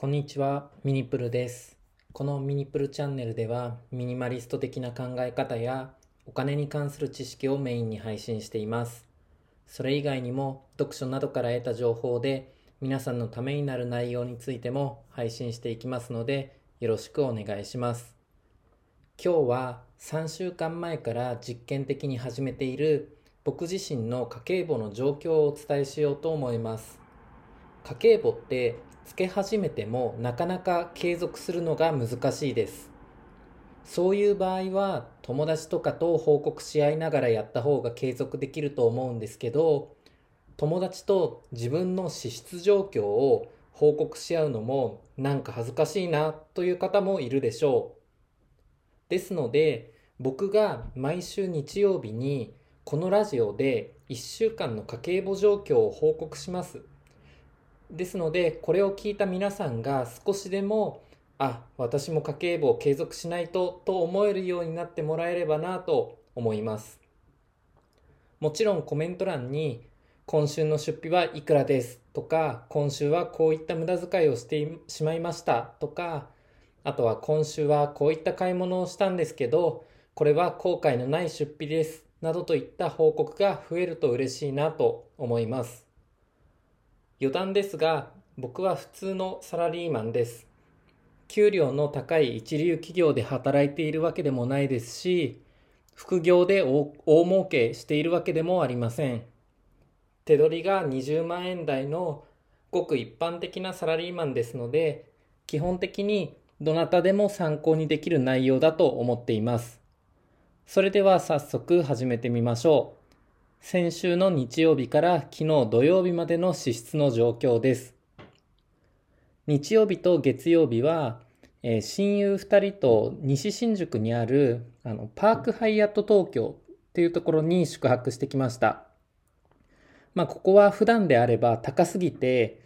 こんにちは、ミニプルです。このミニプルチャンネルでは、ミニマリスト的な考え方やお金に関する知識をメインに配信しています。それ以外にも、読書などから得た情報で、皆さんのためになる内容についても配信していきますので、よろしくお願いします。今日は3週間前から実験的に始めている僕自身の家計簿の状況をお伝えしようと思います。家計簿ってつけ始めてもなかなか継続するのが難しいです。そういう場合は友達とかと報告し合いながらやった方が継続できると思うんですけど友達と自分の支出状況を報告し合うのもなんか恥ずかしいなという方もいるでしょう。ですので僕が毎週日曜日にこのラジオで1週間の家計簿状況を報告します。ですのでこれを聞いた皆さんが少しでもあ私も家計簿を継続しないとと思えるようになってもらえればなと思います。もちろんコメント欄に今週の出費はいくらですとか今週はこういった無駄遣いをしてしまいましたとかあとは今週はこういった買い物をしたんですけどこれは後悔のない出費ですなどといった報告が増えると嬉しいなと思います。余談ですが僕は普通のサラリーマンです。給料の高い一流企業で働いているわけでもないですし副業で大大儲けしているわけでもありません。手取りが20万円台のごく一般的なサラリーマンですので基本的にどなたでも参考にできる内容だと思っています。それでは早速始めてみましょう。先週の日曜日から昨日土曜日までの支出の状況です。日曜日と月曜日は、えー親友2人と西新宿にあるあのパークハイアット東京っていうところに宿泊してきました。まあここは普段であれば高すぎて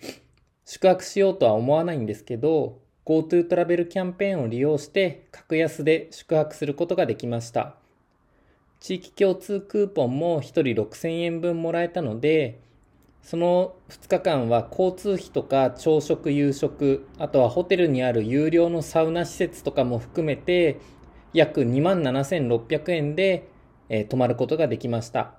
宿泊しようとは思わないんですけど GoTo トラベルキャンペーンを利用して格安で宿泊することができました。地域共通クーポンも1人6000円分もらえたので、その2日間は交通費とか朝食、夕食、あとはホテルにある有料のサウナ施設とかも含めて、約2万7600円で、えー泊まることができました。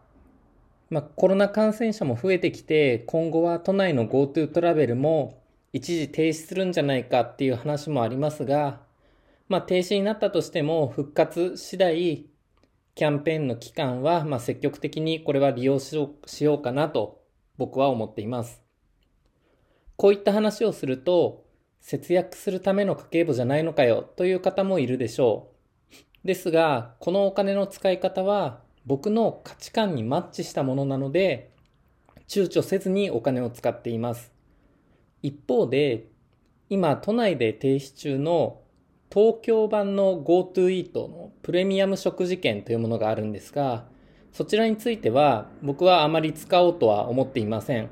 まあ、コロナ感染者も増えてきて、今後は都内の GoTo トラベルも一時停止するんじゃないかっていう話もありますが、まあ、停止になったとしても復活次第キャンペーンの期間は、まあ、積極的にこれは利用しようしようかなと僕は思っています。こういった話をすると、節約するための家計簿じゃないのかよという方もいるでしょう。ですが、このお金の使い方は僕の価値観にマッチしたものなので、躊躇せずにお金を使っています。一方で、今都内で停止中の東京版の GoTo イートのプレミアム食事券というものがあるんですが、そちらについては僕はあまり使おうとは思っていません。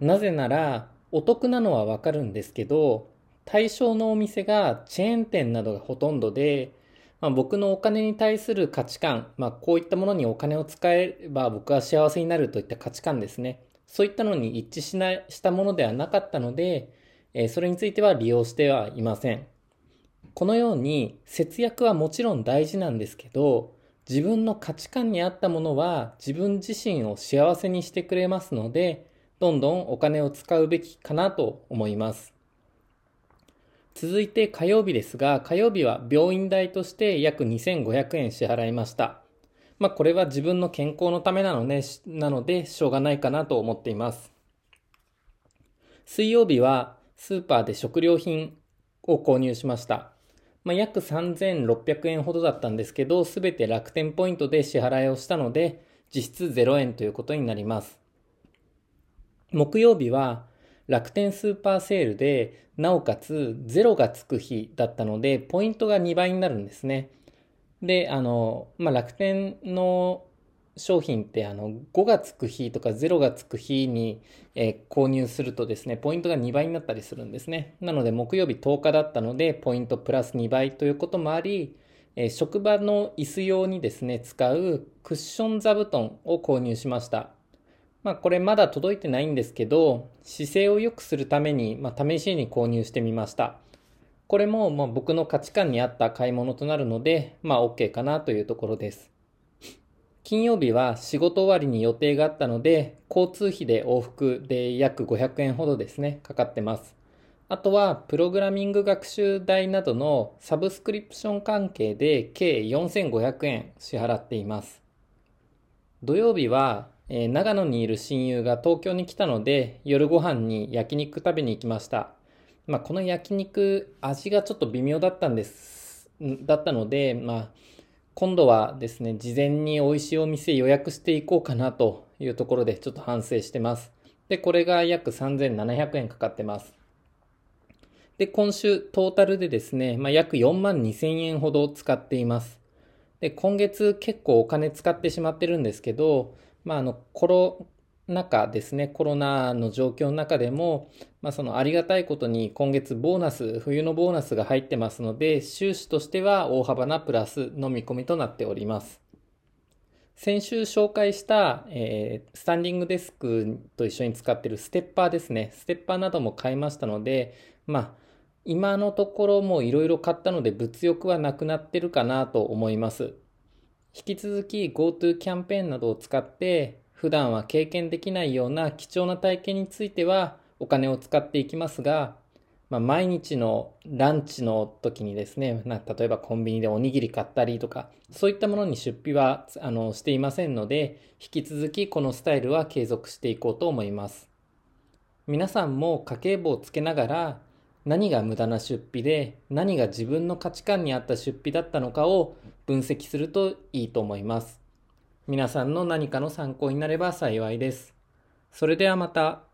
なぜなら、お得なのはわかるんですけど、対象のお店がチェーン店などがほとんどで、まあ、僕のお金に対する価値観、まあ、こういったものにお金を使えば僕は幸せになるといった価値観ですね。そういったのに一致しないしたものではなかったので、えーそれについては利用してはいません。このように節約はもちろん大事なんですけど自分の価値観に合ったものは自分自身を幸せにしてくれますのでどんどんお金を使うべきかなと思います。続いて火曜日ですが火曜日は病院代として約2500円支払いました。まあこれは自分の健康のためなのでなのでしょうがないかなと思っています。水曜日はスーパーで食料品を購入しました。まあ、約3600円ほどだったんですけど、すべて楽天ポイントで支払いをしたので、実質0円ということになります。木曜日は楽天スーパーセールで、なおかつ0がつく日だったので、ポイントが2倍になるんですね。で、あの、まあ、楽天の商品ってあの5がつく日とか0がつく日に、えー購入するとですね、ポイントが2倍になったりするんですね。なので木曜日10日だったので、ポイントプラス2倍ということもあり、えー職場の椅子用にですね、使うクッション座布団を購入しました。まあこれまだ届いてないんですけど、姿勢を良くするために、まあ、試しに購入してみました。これもま僕の価値観に合った買い物となるので、まあ OK かなというところです。金曜日は仕事終わりに予定があったので、交通費で往復で約500円ほどですね、かかってます。あとは、プログラミング学習代などのサブスクリプション関係で計4500円支払っています。土曜日は、えー、長野にいる親友が東京に来たので、夜ご飯に焼肉食べに行きました。まあ、この焼肉、味がちょっと微妙だったんです、だったので、まあ、今度はですね、事前に美味しいお店予約していこうかなというところでちょっと反省してます。で、これが約3700円かかってます。で、今週トータルでですね、まあ、約4万2000円ほど使っています。で、今月結構お金使ってしまってるんですけど、まあ、あの、ナ禍ですね、コロナの状況の中でも、まあ、そのありがたいことに今月ボーナス、冬のボーナスが入ってますので、収支としては大幅なプラスの見込みとなっております。先週紹介した、えー、スタンディングデスクと一緒に使ってるステッパーですね。ステッパーなども買いましたので、まあ、今のところもいろいろ買ったので物欲はなくなってるかなと思います。引き続き GoTo キャンペーンなどを使って普段は経験できないような貴重な体験についてはお金を使っていきますが、まあ、毎日のランチの時にですね、例えばコンビニでおにぎり買ったりとか、そういったものに出費はあのしていませんので、引き続きこのスタイルは継続していこうと思います。皆さんも家計簿をつけながら何が無駄な出費で何が自分の価値観に合った出費だったのかを分析するといいと思います。皆さんの何かの参考になれば幸いです。それではまた。